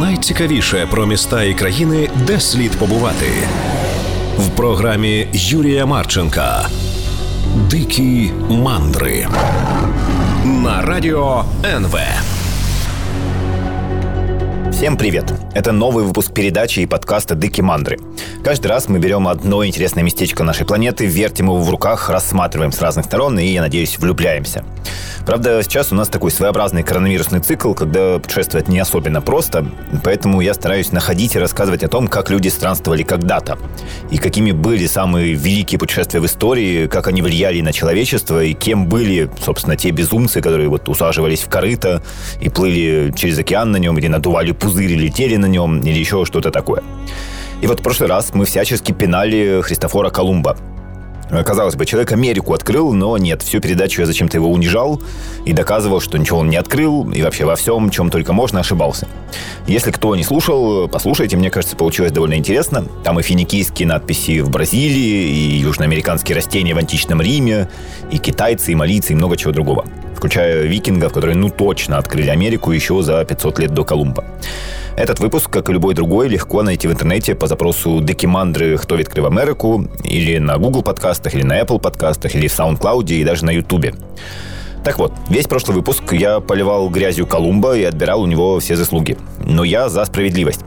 найцікавіше про міста і країни, де слід побувати в програмі Юрія Марченка. Дикі мандри на радіо НВ. Всем привет! Это новый выпуск передачи и подкаста «Дыки Мандры». Каждый раз мы берем одно интересное местечко нашей планеты, вертим его в руках, рассматриваем с разных сторон и, я надеюсь, влюбляемся. Правда, сейчас у нас такой своеобразный коронавирусный цикл, когда путешествовать не особенно просто, поэтому я стараюсь находить и рассказывать о том, как люди странствовали когда-то, и какими были самые великие путешествия в истории, как они влияли на человечество, и кем были, собственно, те безумцы, которые вот усаживались в корыто и плыли через океан на нем, или надували пузырь, летели на нем, или еще что-то такое. И вот в прошлый раз мы всячески пинали Христофора Колумба, Казалось бы, человек Америку открыл, но нет, всю передачу я зачем-то его унижал и доказывал, что ничего он не открыл и вообще во всем, чем только можно, ошибался. Если кто не слушал, послушайте, мне кажется, получилось довольно интересно. Там и финикийские надписи в Бразилии, и южноамериканские растения в античном Риме, и китайцы, и молицы, и много чего другого. Включая викингов, которые ну точно открыли Америку еще за 500 лет до Колумба. Этот выпуск, как и любой другой, легко найти в интернете по запросу «Декимандры. Кто открыл Америку» или на Google подкастах, или на Apple подкастах, или в SoundCloud, и даже на YouTube. Так вот, весь прошлый выпуск я поливал грязью Колумба и отбирал у него все заслуги. Но я за справедливость.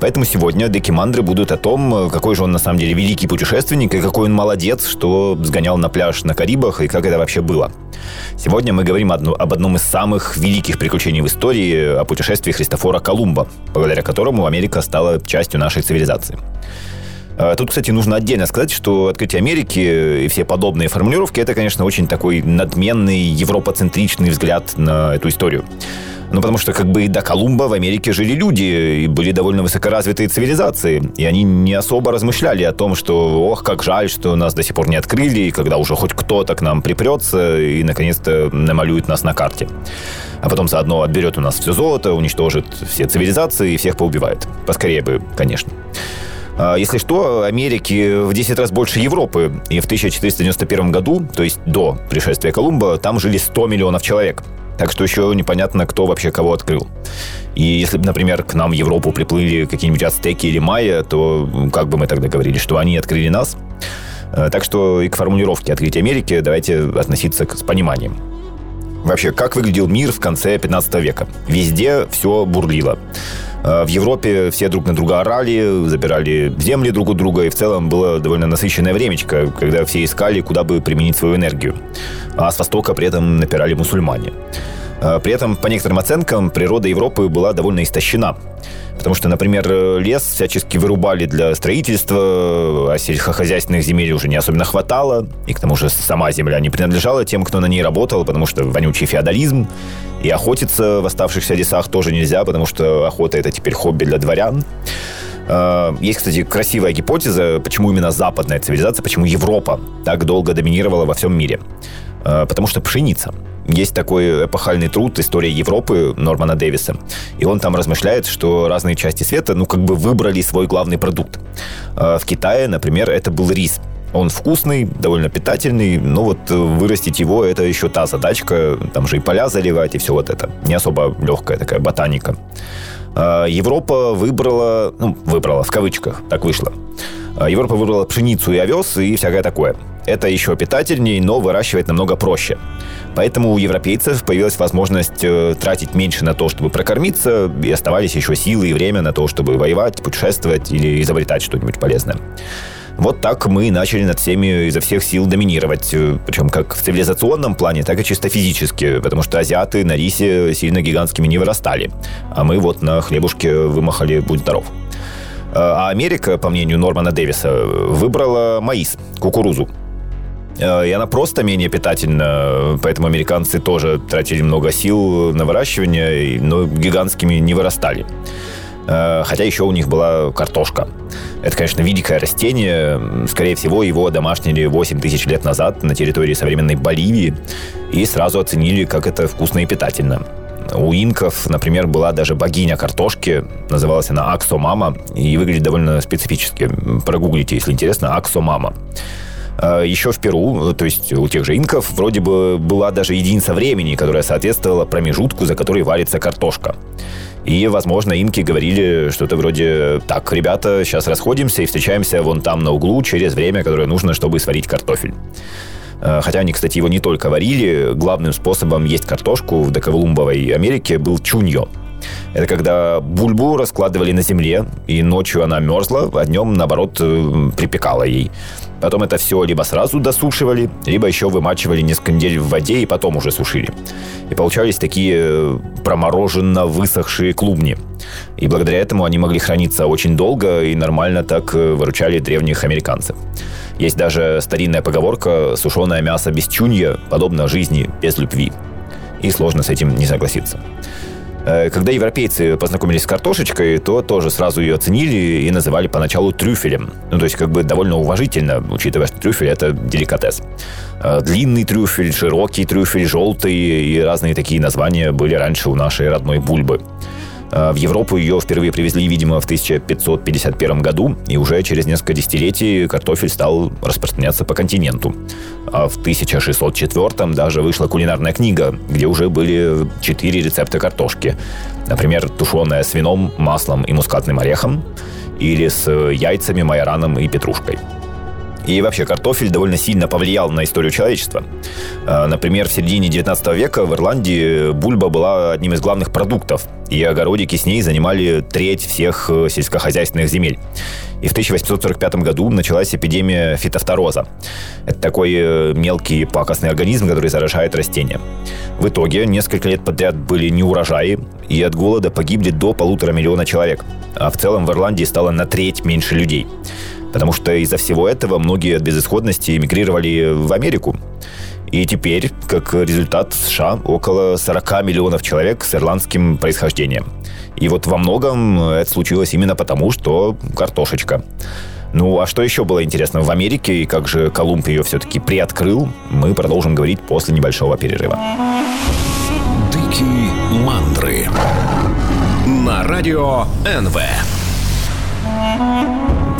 Поэтому сегодня декимандры будут о том, какой же он на самом деле великий путешественник и какой он молодец, что сгонял на пляж на Карибах и как это вообще было. Сегодня мы говорим об одном из самых великих приключений в истории, о путешествии Христофора Колумба, благодаря которому Америка стала частью нашей цивилизации. А, тут, кстати, нужно отдельно сказать, что открытие Америки и все подобные формулировки это, конечно, очень такой надменный европоцентричный взгляд на эту историю. Ну, потому что как бы и до Колумба в Америке жили люди, и были довольно высокоразвитые цивилизации, и они не особо размышляли о том, что, ох, как жаль, что нас до сих пор не открыли, и когда уже хоть кто-то к нам припрется и, наконец-то, намалюет нас на карте. А потом заодно отберет у нас все золото, уничтожит все цивилизации и всех поубивает. Поскорее бы, конечно. А, если что, Америки в 10 раз больше Европы. И в 1491 году, то есть до пришествия Колумба, там жили 100 миллионов человек. Так что еще непонятно, кто вообще кого открыл. И если бы, например, к нам в Европу приплыли какие-нибудь ацтеки или майя, то как бы мы тогда говорили, что они открыли нас? Э, так что и к формулировке «открытие Америки» давайте относиться с пониманием. Вообще, как выглядел мир в конце 15 века? Везде все бурлило. Э, в Европе все друг на друга орали, забирали земли друг у друга, и в целом было довольно насыщенное времечко, когда все искали, куда бы применить свою энергию. А с востока при этом напирали мусульмане. Э, при этом, по некоторым оценкам, природа Европы была довольно истощена. Потому что, например, лес всячески вырубали для строительства, а сельскохозяйственных земель уже не особенно хватало. И к тому же сама земля не принадлежала тем, кто на ней работал, потому что вонючий феодализм. И охотиться в оставшихся лесах тоже нельзя, потому что охота это теперь хобби для дворян. А, есть, кстати, красивая гипотеза, почему именно западная цивилизация, почему Европа так долго доминировала во всем мире. А, потому что пшеница. Есть такой эпохальный труд «История Европы» Нормана Дэвиса. И он там размышляет, что разные части света, ну, как бы выбрали свой главный продукт. А, в Китае, например, это был рис. Он вкусный, довольно питательный, но вот вырастить его это еще та задачка. Там же и поля заливать, и все вот это. Не особо легкая такая ботаника. А, Европа выбрала, ну, выбрала в кавычках, так вышло. А, Европа выбрала пшеницу и овес и всякое такое. Это еще питательнее, но выращивать намного проще. Поэтому у европейцев появилась возможность э, тратить меньше на то, чтобы прокормиться, и оставались еще силы и время на то, чтобы воевать, путешествовать или изобретать что-нибудь полезное. Вот так мы начали над всеми изо всех сил доминировать. Э, Причем как в цивилизационном плане, так и чисто физически. Потому что азиаты на рисе сильно гигантскими не вырастали. А мы вот на хлебушке вымахали «Будь здоров». Э, а Америка, по мнению Нормана Дэвиса, выбрала маис, кукурузу. Э, и она просто менее питательна, поэтому американцы тоже тратили много сил на выращивание, но гигантскими не вырастали. Хотя еще у них была картошка – это, конечно, великое растение. Скорее всего, его домашнили 8 тысяч лет назад на территории современной Боливии и сразу оценили, как это вкусно и питательно. У инков, например, была даже богиня картошки, называлась она Аксомама, и выглядит довольно специфически. Прогуглите, если интересно, Аксомама. А Еще в Перу, то есть у тех же инков, вроде бы была даже единица времени, которая соответствовала промежутку, за которой варится картошка. И, возможно, инки говорили что-то вроде «Так, ребята, сейчас расходимся и встречаемся вон там на углу через время, которое нужно, чтобы сварить картофель». Э, хотя они, кстати, его не только варили, главным способом есть картошку в доколумбовой Америке был чуньо. Это когда бульбу раскладывали на земле, и ночью она мерзла, а днем, наоборот, э, припекала ей. Потом это все либо сразу досушивали, либо еще вымачивали несколько недель в воде и потом уже сушили. И получались такие э, промороженно высохшие клубни. И благодаря этому они могли храниться очень долго и нормально так выручали древних американцев. Есть даже старинная поговорка «сушеное мясо без чунья подобно жизни без любви». И сложно с этим не согласиться. Э, когда европейцы познакомились с картошечкой, то тоже сразу ее оценили и называли поначалу трюфелем. Ну, то есть как бы довольно уважительно, учитывая, что трюфель – это деликатес. Э, длинный трюфель, широкий трюфель, желтый и разные такие названия были раньше у нашей родной бульбы. А, в Европу ее впервые привезли, видимо, в 1551 году, и уже через несколько десятилетий картофель стал распространяться по континенту. А в 1604 даже вышла кулинарная книга, где уже были четыре рецепта картошки. Например, тушеная с вином, маслом и мускатным орехом, или с яйцами, майораном и петрушкой. И вообще картофель довольно сильно повлиял на историю человечества. А, например, в середине 19 века в Ирландии бульба была одним из главных продуктов, и огородики с ней занимали треть всех э, сельскохозяйственных земель. И в 1845 году началась эпидемия фитофтороза. Это такой э, мелкий пакостный организм, который заражает растения. В итоге несколько лет подряд были неурожаи, и от голода погибли до полутора миллиона человек. А в целом в Ирландии стало на треть меньше людей потому что из-за всего этого многие от безысходности эмигрировали в Америку. И теперь, как результат, в США около 40 миллионов человек с ирландским происхождением. И вот во многом это случилось именно потому, что картошечка. Ну, а что еще было интересно в Америке и как же Колумб ее все-таки приоткрыл, мы продолжим говорить после небольшого перерыва. Дикие мандры на радио НВ.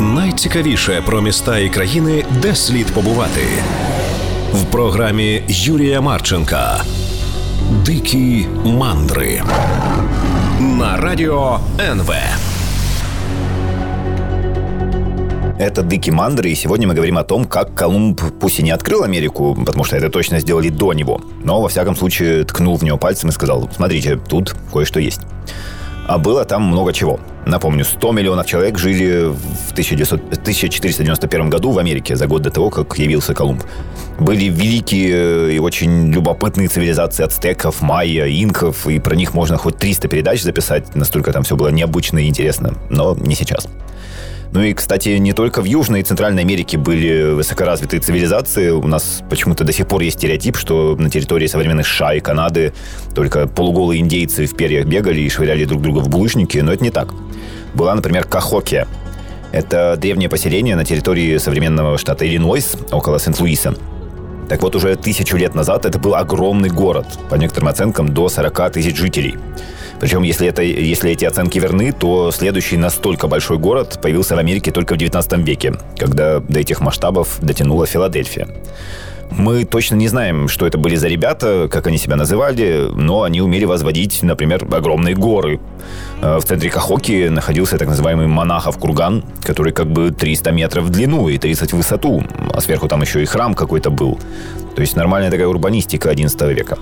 Найцікавіше про міста і країни, де слід побувати в програмі Юрія Марченка. Дикі мандри на радио НВ. Это Дыки Мандры, и сегодня мы говорим о том, как Колумб пусть и не открыл Америку, потому что это точно сделали до него, но, во всяком случае, ткнул в него пальцем и сказал, смотрите, тут кое-что есть. А было там много чего. Напомню, 100 миллионов человек жили в 1491 году в Америке, за год до того, как явился Колумб. Были великие и очень любопытные цивилизации ацтеков, майя, инков, и про них можно хоть 300 передач записать, настолько там все было необычно и интересно, но не сейчас. Ну и, кстати, не только в Южной и Центральной Америке были высокоразвитые цивилизации. У нас почему-то до сих пор есть стереотип, что на территории современных США и Канады только полуголые индейцы в перьях бегали и швыряли друг друга в булыжники, но это не так. Была, например, Кахокия. Это древнее поселение на территории современного штата Иллинойс, около Сент-Луиса. Так вот, уже тысячу лет назад это был огромный город, по некоторым оценкам до 40 тысяч жителей. Причем, если, это, если эти оценки верны, то следующий настолько большой город появился в Америке только в 19 веке, когда до этих масштабов дотянула Филадельфия. Мы точно не знаем, что это были за ребята, как они себя называли, но они умели возводить, например, огромные горы. Э, в центре Кахоки находился так называемый монахов курган, который как бы 300 метров в длину и 30 в высоту, а сверху там еще и храм какой-то был. То есть нормальная такая урбанистика 11 века.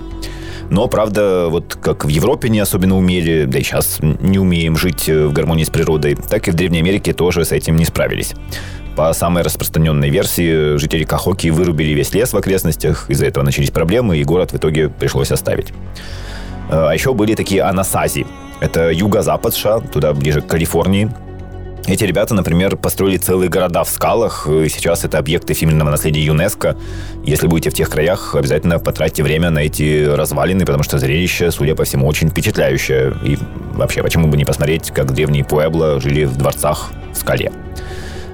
Но, правда, вот как в Европе не особенно умели, да и сейчас не умеем жить э, в гармонии с природой, так и в Древней Америке тоже с этим не справились. По самой распространенной версии, жители Кахоки вырубили весь лес в окрестностях, из-за этого начались проблемы, и город в итоге пришлось оставить. Э, а еще были такие анасази. Это юго-запад США, туда ближе к Калифорнии, эти ребята, например, построили целые города в скалах, и сейчас это объекты феминного наследия ЮНЕСКО. Если будете в тех краях, обязательно потратьте время на эти развалины, потому что зрелище, судя по всему, очень впечатляющее. И вообще, почему бы не посмотреть, как древние Пуэбло жили в дворцах в скале.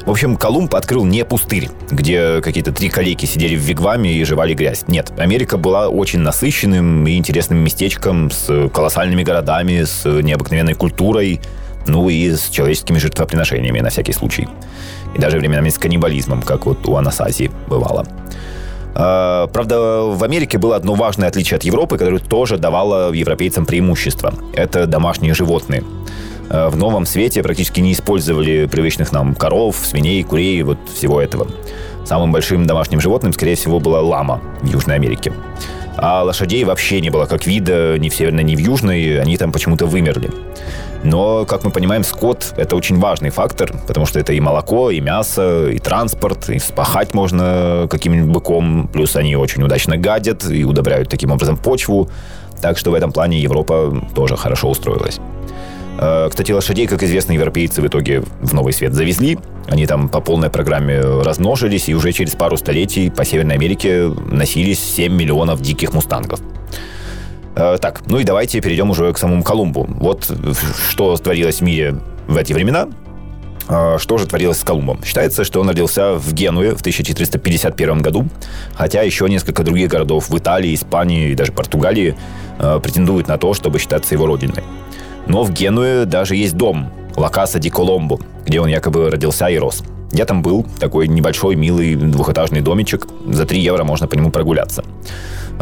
В общем, Колумб открыл не пустырь, где какие-то три коллеги сидели в вигваме и жевали грязь. Нет, Америка была очень насыщенным и интересным местечком с колоссальными городами, с необыкновенной культурой, ну и с человеческими жертвоприношениями на всякий случай. И даже временами с каннибализмом, как вот у Анасази бывало. А, правда, в Америке было одно важное отличие от Европы, которое тоже давало европейцам преимущество. Это домашние животные. А, в новом свете практически не использовали привычных нам коров, свиней, курей, вот всего этого. Самым большим домашним животным, скорее всего, была лама в Южной Америке. А лошадей вообще не было как вида ни в Северной, ни в Южной, они там почему-то вымерли. Но, как мы понимаем, скот – это очень важный фактор, потому что это и молоко, и мясо, и транспорт, и спахать можно каким-нибудь быком, плюс они очень удачно гадят и удобряют таким образом почву. Так что в этом плане Европа тоже хорошо устроилась. Э, кстати, лошадей, как известно, европейцы в итоге в Новый Свет завезли. Они там по полной программе размножились, и уже через пару столетий по Северной Америке носились 7 миллионов диких мустангов. Э, так, ну и давайте перейдем уже к самому Колумбу. Вот что творилось в мире в эти времена, э, что же творилось с Колумбом? Считается, что он родился в Генуе в 1451 году, хотя еще несколько других городов в Италии, Испании и даже Португалии претендуют на то, чтобы считаться его родиной. Но в Генуе даже есть дом Лакаса ди Коломбо, где он якобы родился и рос. Я там был, такой небольшой, милый двухэтажный домичек. За 3 евро можно по нему прогуляться.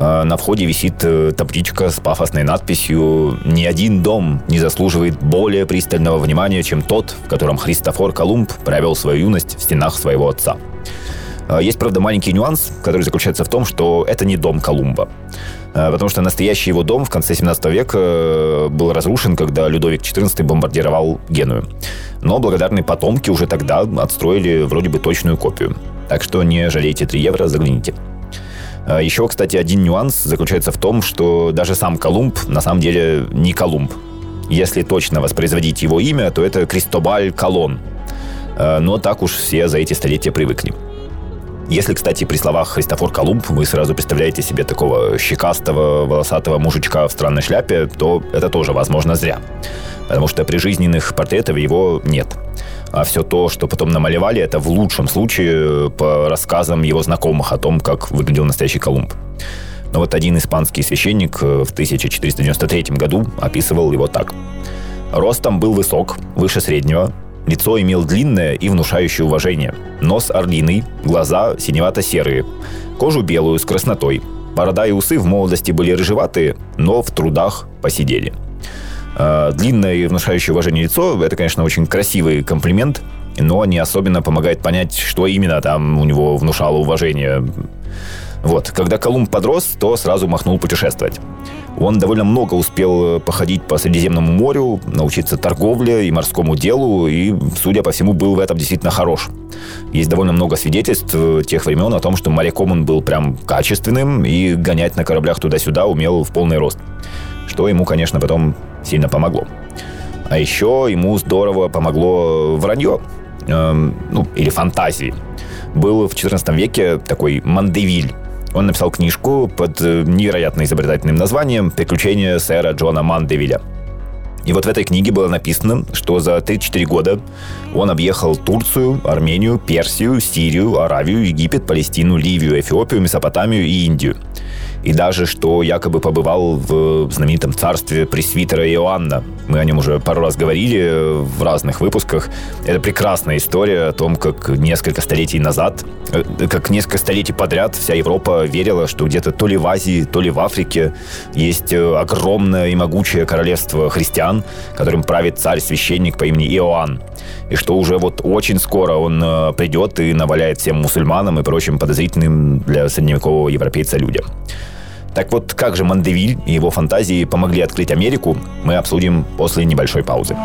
А, на входе висит э, табличка с пафосной надписью «Ни один дом не заслуживает более пристального внимания, чем тот, в котором Христофор Колумб провел свою юность в стенах своего отца». А, есть, правда, маленький нюанс, который заключается в том, что это не дом Колумба. А, потому что настоящий его дом в конце 17 века э, был разрушен, когда Людовик XIV бомбардировал Геную. Но благодарные потомки уже тогда отстроили вроде бы точную копию. Так что не жалейте 3 евро, загляните. А, Еще, кстати, один нюанс заключается в том, что даже сам Колумб на самом деле не Колумб. Если точно воспроизводить его имя, то это Кристобаль Колон. Но так уж все за эти столетия привыкли. Если, кстати, при словах Христофор Колумб вы сразу представляете себе такого щекастого, волосатого мужичка в странной шляпе, то это тоже, возможно, зря. Потому что прижизненных портретов его нет. А все то, что потом намалевали, это в лучшем случае по рассказам его знакомых о том, как выглядел настоящий Колумб. Но вот один испанский священник в 1493 году описывал его так. Ростом был высок, выше среднего, Лицо имел длинное и внушающее уважение. Нос орлиный, глаза синевато-серые, кожу белую с краснотой. Борода и усы в молодости были рыжеватые, но в трудах посидели. А, длинное и внушающее уважение лицо – это, конечно, очень красивый комплимент, но не особенно помогает понять, что именно там у него внушало уважение. Вот, когда Колумб подрос, то сразу махнул путешествовать. Он довольно много успел э, походить по Средиземному морю, научиться торговле и морскому делу, и, судя по всему, был в этом действительно хорош. Есть довольно много свидетельств э, тех времен о том, что моряком он был прям качественным и гонять на кораблях туда-сюда умел в полный рост. Что ему, конечно, потом сильно помогло. А еще ему здорово помогло вранье, э, ну, или фантазии. Был в XIV веке такой Мандевиль, он написал книжку под э, невероятно изобретательным названием «Приключения сэра Джона Мандевиля». И вот в этой книге было написано, что за 34 года он объехал Турцию, Армению, Персию, Сирию, Аравию, Египет, Палестину, Ливию, Эфиопию, Месопотамию и Индию – и даже что якобы побывал в знаменитом царстве пресвитера Иоанна. Мы о нем уже пару раз говорили в разных выпусках. Это прекрасная история о том, как несколько столетий назад, э, как несколько столетий подряд вся Европа верила, что где-то то ли в Азии, то ли в Африке есть э, огромное и могучее королевство христиан, которым правит царь-священник по имени Иоанн. И что уже вот очень скоро он э, придет и наваляет всем мусульманам и прочим подозрительным для средневекового европейца людям. Так вот, как же Мандевиль и его фантазии помогли открыть Америку, мы обсудим после небольшой паузы.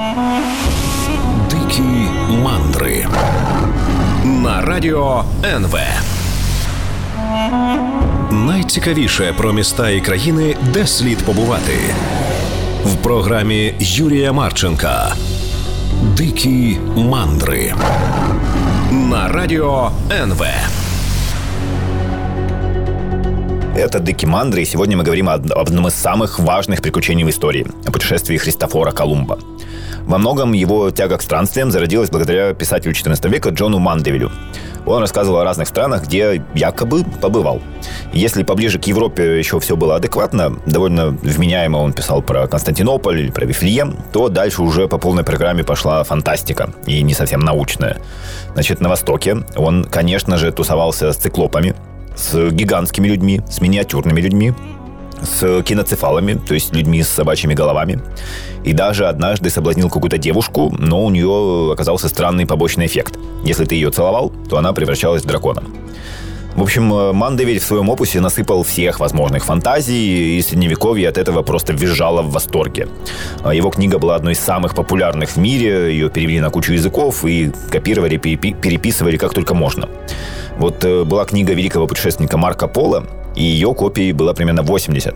Дикие мандры на радіо НВ. Найцікавіше про міста і країни, де слід побувати в програмі Юрія Марченка. Дикі мандри на радіо НВ. Это Дыки Мандры, и сегодня мы говорим об одном из самых важных приключений в истории – о путешествии Христофора Колумба. Во многом его тяга к странствиям зародилась благодаря писателю XIV века Джону Мандевилю. Он рассказывал о разных странах, где якобы побывал. Если поближе к Европе еще все было адекватно, довольно вменяемо он писал про Константинополь или про Вифлеем, то дальше уже по полной программе пошла фантастика и не совсем научная. Значит, на Востоке он, конечно же, тусовался с циклопами, с гигантскими людьми, с миниатюрными людьми, с киноцефалами, то есть людьми с собачьими головами. И даже однажды соблазнил какую-то девушку, но у нее оказался странный побочный эффект. Если ты ее целовал, то она превращалась в дракона. В общем, э, Мандевиль в своем опусе насыпал всех возможных фантазий, и Средневековье от этого просто визжало в восторге. А его книга была одной из самых популярных в мире, ее перевели на кучу языков и копировали, переписывали как только можно. Вот э, была книга великого путешественника Марка Пола, и ее копий было примерно 80,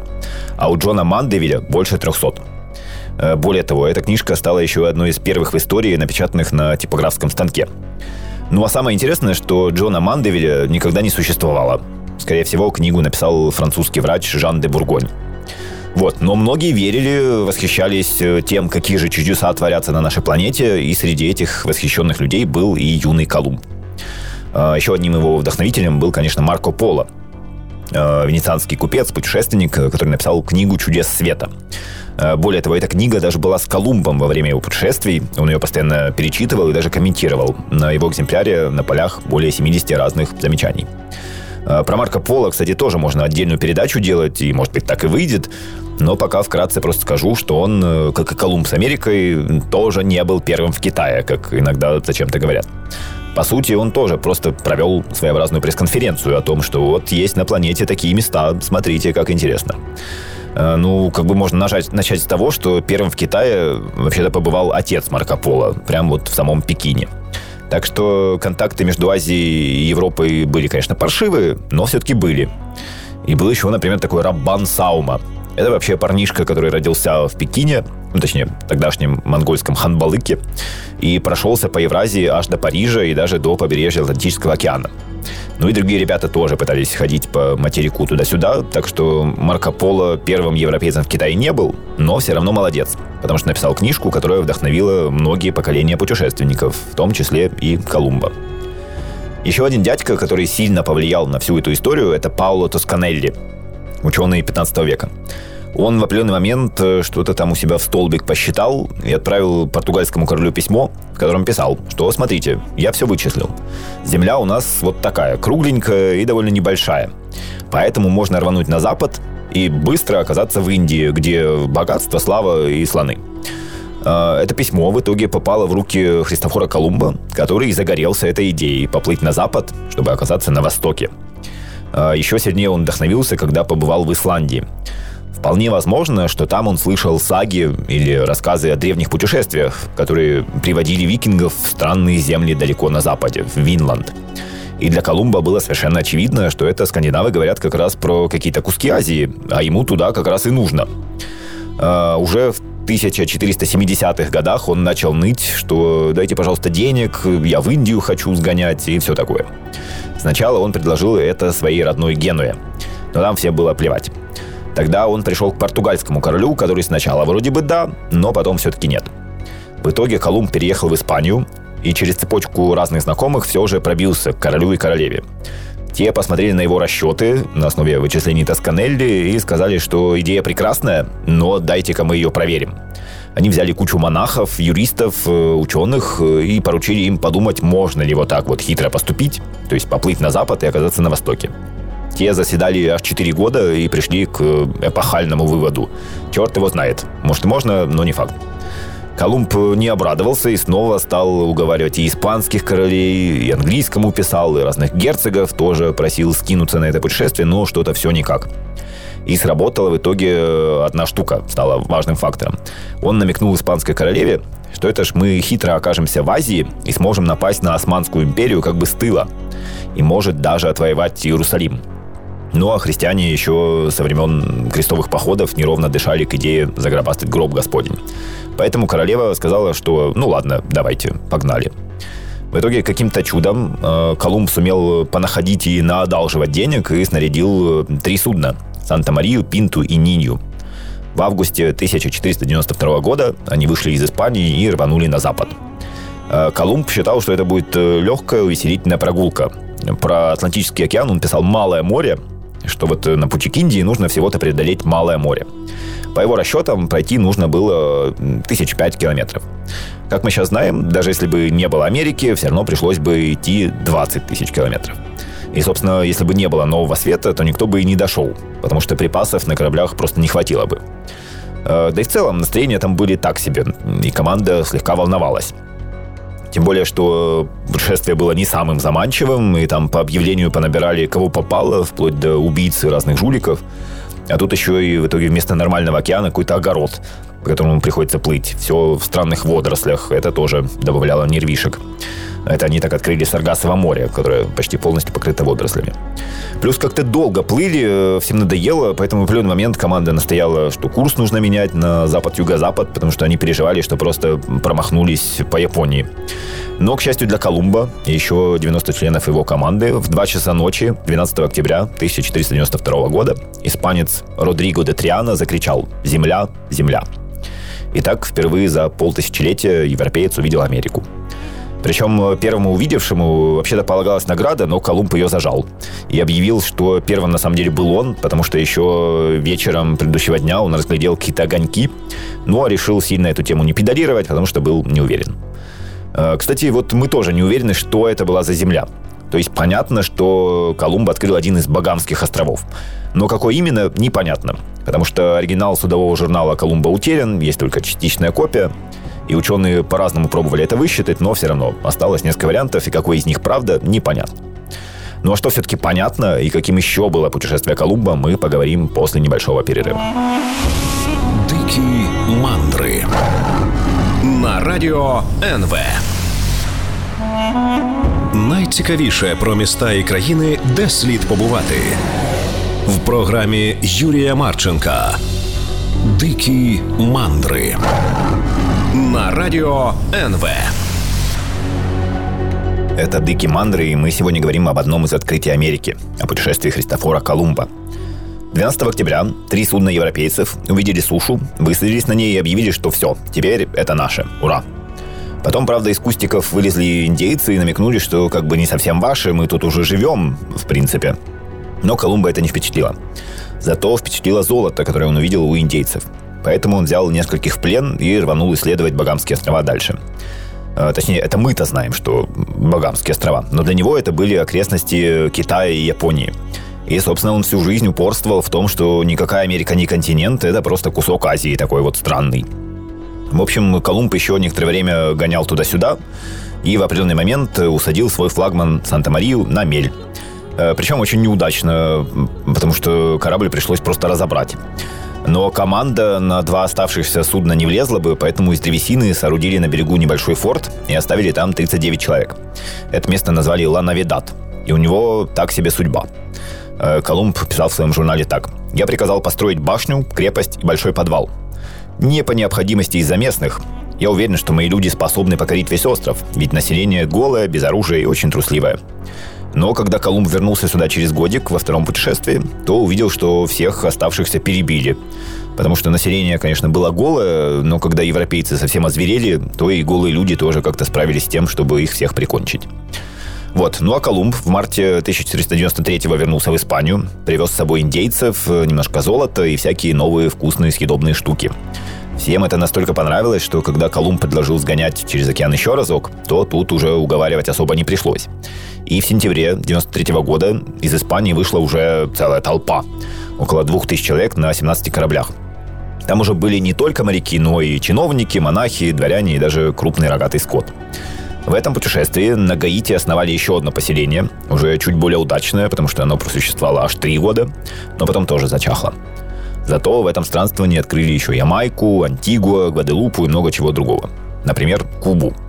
а у Джона Мандевиля больше 300. Э, более того, эта книжка стала еще одной из первых в истории, напечатанных на типографском станке. Ну а самое интересное, что Джона Мандевиля никогда не существовало. Скорее всего, книгу написал французский врач Жан де Бургонь. Вот. Но многие верили, восхищались э, тем, какие же чудеса творятся на нашей планете, и среди этих восхищенных людей был и юный Колумб. А, Еще одним его вдохновителем был, конечно, Марко Поло, э, венецианский купец, путешественник, который написал книгу «Чудес света». Э, более того, эта книга даже была с Колумбом во время его путешествий. Он ее постоянно перечитывал и даже комментировал. На его экземпляре на полях более 70 разных замечаний. Э, про Марко Поло, кстати, тоже можно отдельную передачу делать, и, может быть, так и выйдет. Но пока вкратце просто скажу, что он, э, как и Колумб с Америкой, тоже не был первым в Китае, как иногда зачем-то говорят. По сути, он тоже просто провел своеобразную пресс-конференцию о том, что вот есть на планете такие места, смотрите, как интересно. Э, ну, как бы можно нажать, начать с того, что первым в Китае вообще-то побывал отец Марко Поло, прям вот в самом Пекине. Так что контакты между Азией и Европой были, конечно, паршивые, но все-таки были. И был еще, например, такой Раббан Саума. Это вообще парнишка, который родился в Пекине, ну, точнее, тогдашнем монгольском Ханбалыке, и прошелся по Евразии аж до Парижа и даже до побережья Атлантического океана. Ну и другие ребята тоже пытались ходить по материку туда-сюда, так что Марко Поло первым европейцем в Китае не был, но все равно молодец, потому что написал книжку, которая вдохновила многие поколения путешественников, в том числе и Колумба. Еще один дядька, который сильно повлиял на всю эту историю, это Пауло Тосканелли, ученый 15 века. Он в определенный момент э, что-то там у себя в столбик посчитал и отправил португальскому королю письмо, в котором писал, что смотрите, я все вычислил. Земля у нас вот такая, кругленькая и довольно небольшая. Поэтому можно рвануть на запад и быстро оказаться в Индии, где богатство, слава и слоны. А, это письмо в итоге попало в руки Христофора Колумба, который загорелся этой идеей поплыть на запад, чтобы оказаться на востоке. А, еще сильнее он вдохновился, когда побывал в Исландии. Вполне возможно, что там он слышал саги или рассказы о древних путешествиях, которые приводили викингов в странные земли далеко на западе, в Винланд. И для Колумба было совершенно очевидно, что это скандинавы говорят как раз про какие-то куски Азии, а ему туда как раз и нужно. А, уже в 1470-х годах он начал ныть, что дайте, пожалуйста, денег, я в Индию хочу сгонять и все такое. Сначала он предложил это своей родной Генуе, но там всем было плевать. Тогда он пришел к португальскому королю, который сначала вроде бы да, но потом все-таки нет. В итоге Колумб переехал в Испанию и через цепочку разных знакомых все же пробился к королю и королеве. Те посмотрели на его расчеты на основе вычислений Тосканелли и сказали, что идея прекрасная, но дайте-ка мы ее проверим. Они взяли кучу монахов, юристов, э, ученых э, и поручили им подумать, можно ли вот так вот хитро поступить, то есть поплыть на запад и оказаться на востоке. Те заседали аж 4 года и пришли к эпохальному выводу. Черт его знает. Может, можно, но не факт. Колумб не обрадовался и снова стал уговаривать и испанских королей, и английскому писал, и разных герцогов тоже просил скинуться на это путешествие, но что-то все никак. И сработала в итоге одна штука, стала важным фактором. Он намекнул испанской королеве, что это ж мы хитро окажемся в Азии и сможем напасть на Османскую империю как бы с тыла. И может даже отвоевать Иерусалим. Ну а христиане еще со времен крестовых походов неровно дышали к идее загробастать гроб Господень. Поэтому королева сказала, что ну ладно, давайте, погнали. В итоге каким-то чудом э, Колумб сумел понаходить и наодалживать денег и снарядил э, три судна – Санта-Марию, Пинту и Нинью. В августе 1492 года они вышли из Испании и рванули на запад. Э, Колумб считал, что это будет легкая увеселительная прогулка. Про Атлантический океан он писал «Малое море», что вот э, на пути к Индии нужно всего-то преодолеть Малое море. По его расчетам, пройти нужно было тысяч пять километров. Как мы сейчас знаем, даже если бы не было Америки, все равно пришлось бы идти 20 тысяч километров. И, собственно, если бы не было нового света, то никто бы и не дошел, потому что припасов на кораблях просто не хватило бы. Э, да и в целом настроения там были так себе, и команда слегка волновалась. Тем более, что путешествие было не самым заманчивым, и там по объявлению понабирали кого попало, вплоть до убийц и разных жуликов. А тут еще и в итоге вместо нормального океана какой-то огород, по которому приходится плыть. Все в странных водорослях. Это тоже добавляло нервишек. Это они так открыли Саргасово море, которое почти полностью покрыто водорослями. Плюс как-то долго плыли, э, всем надоело, поэтому в определенный момент команда настояла, что курс нужно менять на запад-юго-запад, потому что они переживали, что просто промахнулись по Японии. Но, к счастью для Колумба, еще 90 членов его команды в 2 часа ночи 12 октября 1492 года испанец Родриго де Триана закричал «Земля! Земля!». И так впервые за полтысячелетия европеец увидел Америку. Причем э, первому увидевшему вообще-то полагалась награда, но Колумб ее зажал. И объявил, что первым на самом деле был он, потому что еще вечером предыдущего дня он разглядел какие-то огоньки, но решил сильно эту тему не педалировать, потому что был не уверен. Э, кстати, вот мы тоже не уверены, что это была за земля. То есть понятно, что Колумб открыл один из Багамских островов. Но какой именно, непонятно. Потому что оригинал судового журнала Колумба утерян, есть только частичная копия. И ученые по-разному пробовали это высчитать, но все равно осталось несколько вариантов, и какой из них правда, непонятно. Ну а что все-таки понятно и каким еще было путешествие Колумба, мы поговорим после небольшого перерыва. Дикие мандры на радіо НВ. Найцікавіше про міста і країни, де слід побувати в програмі Юрія Марченка. Дикі мандри на радио НВ. Это Дыки Мандры, и мы сегодня говорим об одном из открытий Америки, о путешествии Христофора Колумба. 12 октября три судна европейцев увидели сушу, высадились на ней и объявили, что все, теперь это наше, ура. Потом, правда, из кустиков вылезли индейцы и намекнули, что как бы не совсем ваши, мы тут уже живем, в принципе. Но Колумба это не впечатлило. Зато впечатлило золото, которое он увидел у индейцев – Поэтому он взял нескольких в плен и рванул исследовать Багамские острова дальше. А, точнее, это мы-то знаем, что Багамские острова. Но для него это были окрестности Китая и Японии. И, собственно, он всю жизнь упорствовал в том, что никакая Америка не континент, это просто кусок Азии такой вот странный. В общем, Колумб еще некоторое время гонял туда-сюда и в определенный момент усадил свой флагман Санта-Марию на мель. Э, Причем очень неудачно, потому что корабль пришлось просто разобрать. Но команда на два оставшихся судна не влезла бы, поэтому из древесины соорудили на берегу небольшой форт и оставили там 39 человек. Это место назвали Ланавидат, и у него так себе судьба. Э, Колумб писал в своем журнале так. «Я приказал построить башню, крепость и большой подвал. Не по необходимости из-за местных. Я уверен, что мои люди способны покорить весь остров, ведь население голое, без оружия и очень трусливое. Но когда Колумб вернулся сюда через годик во втором путешествии, то увидел, что всех оставшихся перебили. Потому что население, конечно, было голое, но когда европейцы совсем озверели, то и голые люди тоже как-то справились с тем, чтобы их всех прикончить. Вот. Ну а Колумб в марте 1493 вернулся в Испанию, привез с собой индейцев, немножко золота и всякие новые вкусные съедобные штуки. Всем это настолько понравилось, что когда Колумб предложил сгонять через океан еще разок, то тут уже уговаривать особо не пришлось. И в сентябре 93 года из Испании вышла уже целая толпа. Около двух тысяч человек на 17 кораблях. Там уже были не только моряки, но и чиновники, монахи, дворяне и даже крупный рогатый скот. В этом путешествии на Гаити основали еще одно поселение, уже чуть более удачное, потому что оно просуществовало аж три года, но потом тоже зачахло. Зато в этом странствовании открыли еще Ямайку, Антигуа, Гваделупу и много чего другого. Например, Кубу –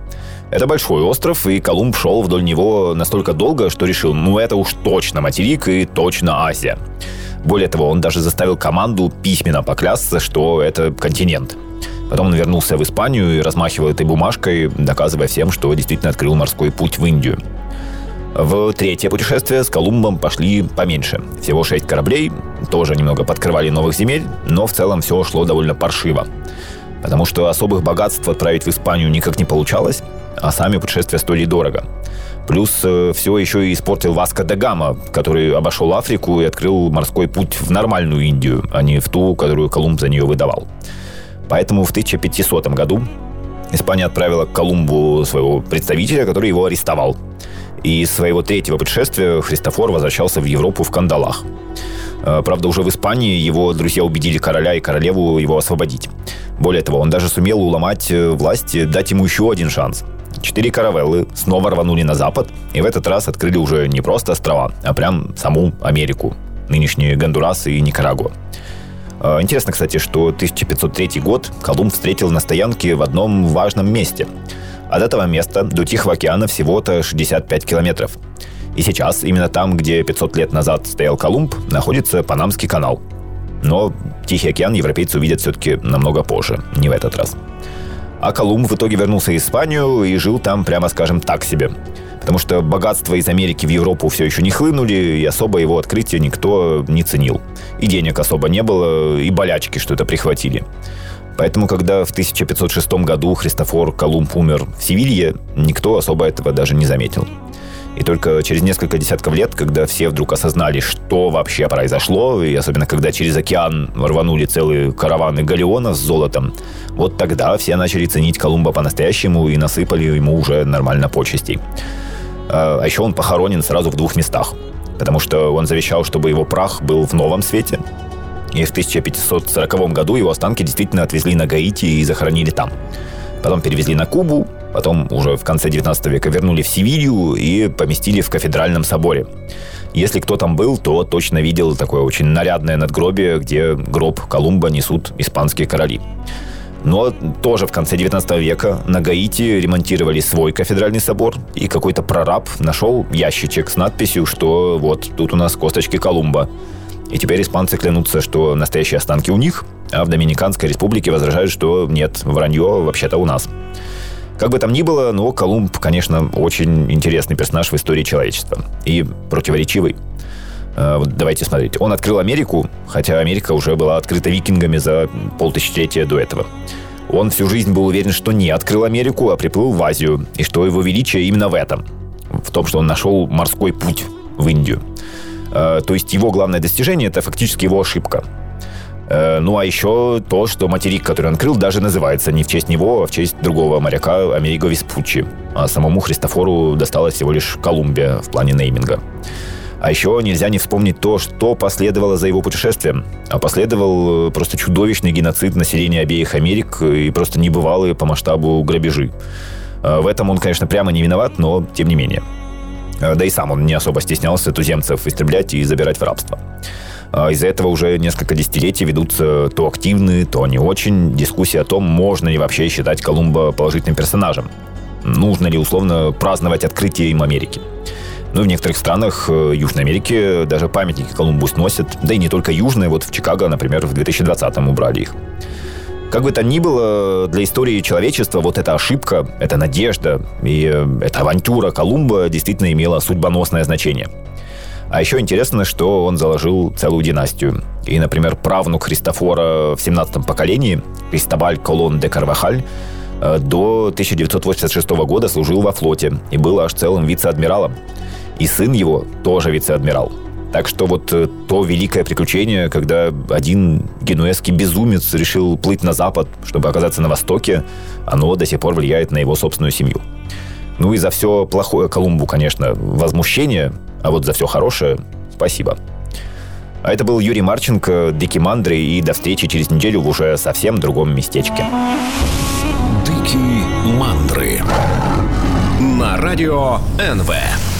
это большой остров, и Колумб шел вдоль него настолько долго, что решил, ну это уж точно материк и точно Азия. Более того, он даже заставил команду письменно поклясться, что это континент. Потом он вернулся в Испанию и размахивал этой бумажкой, доказывая всем, что действительно открыл морской путь в Индию. В третье путешествие с Колумбом пошли поменьше. Всего шесть кораблей, тоже немного подкрывали новых земель, но в целом все шло довольно паршиво. Потому что особых богатств отправить в Испанию никак не получалось, а сами путешествия стоили дорого. Плюс э, все еще и испортил Васко де Гама, который обошел Африку и открыл морской путь в нормальную Индию, а не в ту, которую Колумб за нее выдавал. Поэтому в 1500 году Испания отправила к Колумбу своего представителя, который его арестовал. И из своего третьего путешествия Христофор возвращался в Европу в кандалах. Э, правда, уже в Испании его друзья убедили короля и королеву его освободить. Более того, он даже сумел уломать э, власти дать ему еще один шанс. Четыре каравеллы снова рванули на запад и в этот раз открыли уже не просто острова, а прям саму Америку, нынешние Гондурас и Никарагуа. Э, интересно, кстати, что 1503 год Колумб встретил на стоянке в одном важном месте. От этого места до Тихого океана всего-то 65 километров. И сейчас, именно там, где 500 лет назад стоял Колумб, находится Панамский канал. Но Тихий океан европейцы увидят все-таки намного позже, не в этот раз. А Колумб в итоге вернулся в Испанию и жил там, прямо скажем, так себе. Потому что богатства из Америки в Европу все еще не хлынули, и особо его открытие никто не ценил. И денег особо не было, и болячки что-то прихватили. Поэтому, когда в 1506 году Христофор Колумб умер в Севилье, никто особо этого даже не заметил. И только через несколько десятков лет, когда все вдруг осознали, что вообще произошло, и особенно когда через океан рванули целые караваны галеонов с золотом, вот тогда все начали ценить Колумба по-настоящему и насыпали ему уже нормально почестей. А, а еще он похоронен сразу в двух местах, потому что он завещал, чтобы его прах был в новом свете, и в 1540 году его останки действительно отвезли на Гаити и захоронили там. Потом перевезли на Кубу, Потом уже в конце 19 века вернули в Севилью и поместили в кафедральном соборе. Если кто там был, то точно видел такое очень нарядное надгробие, где гроб Колумба несут испанские короли. Но тоже в конце 19 века на Гаити ремонтировали свой кафедральный собор, и какой-то прораб нашел ящичек с надписью, что вот тут у нас косточки Колумба. И теперь испанцы клянутся, что настоящие останки у них, а в Доминиканской республике возражают, что нет, вранье вообще-то у нас. Как бы там ни было, но Колумб, конечно, очень интересный персонаж в истории человечества. И противоречивый. Э, вот давайте смотреть. Он открыл Америку, хотя Америка уже была открыта викингами за полтысячелетия до этого. Он всю жизнь был уверен, что не открыл Америку, а приплыл в Азию, и что его величие именно в этом. В том, что он нашел морской путь в Индию. Э, то есть его главное достижение – это фактически его ошибка. Э, ну, а еще то, что материк, который он крыл, даже называется не в честь него, а в честь другого моряка Америго Веспуччи. А самому Христофору досталось всего лишь Колумбия в плане нейминга. А еще нельзя не вспомнить то, что последовало за его путешествием. А последовал э, просто чудовищный геноцид населения обеих Америк и просто небывалые по масштабу грабежи. Э, в этом он, конечно, прямо не виноват, но тем не менее. Да и сам он не особо стеснялся туземцев истреблять и забирать в рабство. А из-за этого уже несколько десятилетий ведутся то активные, то не очень дискуссии о том, можно ли вообще считать Колумба положительным персонажем. Нужно ли условно праздновать открытие им Америки. Ну и в некоторых странах э, Южной Америки даже памятники Колумбу сносят. Да и не только южные. Вот в Чикаго, например, в 2020-м убрали их. Как бы то ни было, для истории человечества вот эта ошибка, эта надежда и э, эта авантюра Колумба действительно имела судьбоносное значение – а еще интересно, что он заложил целую династию. И, например, правнук Христофора в 17-м поколении, Кристобаль Колон де Карвахаль, э, до 1986 года служил во флоте и был аж целым вице-адмиралом. И сын его тоже вице-адмирал. Так что вот э, то великое приключение, когда один генуэзский безумец решил плыть на запад, чтобы оказаться на востоке, оно до сих пор влияет на его собственную семью. Ну и за все плохое Колумбу, конечно, возмущение, а вот за все хорошее спасибо. А это был Юрий Марченко, Дики Мандри, и до встречи через неделю в уже совсем другом местечке. Дики Мандры на радио НВ.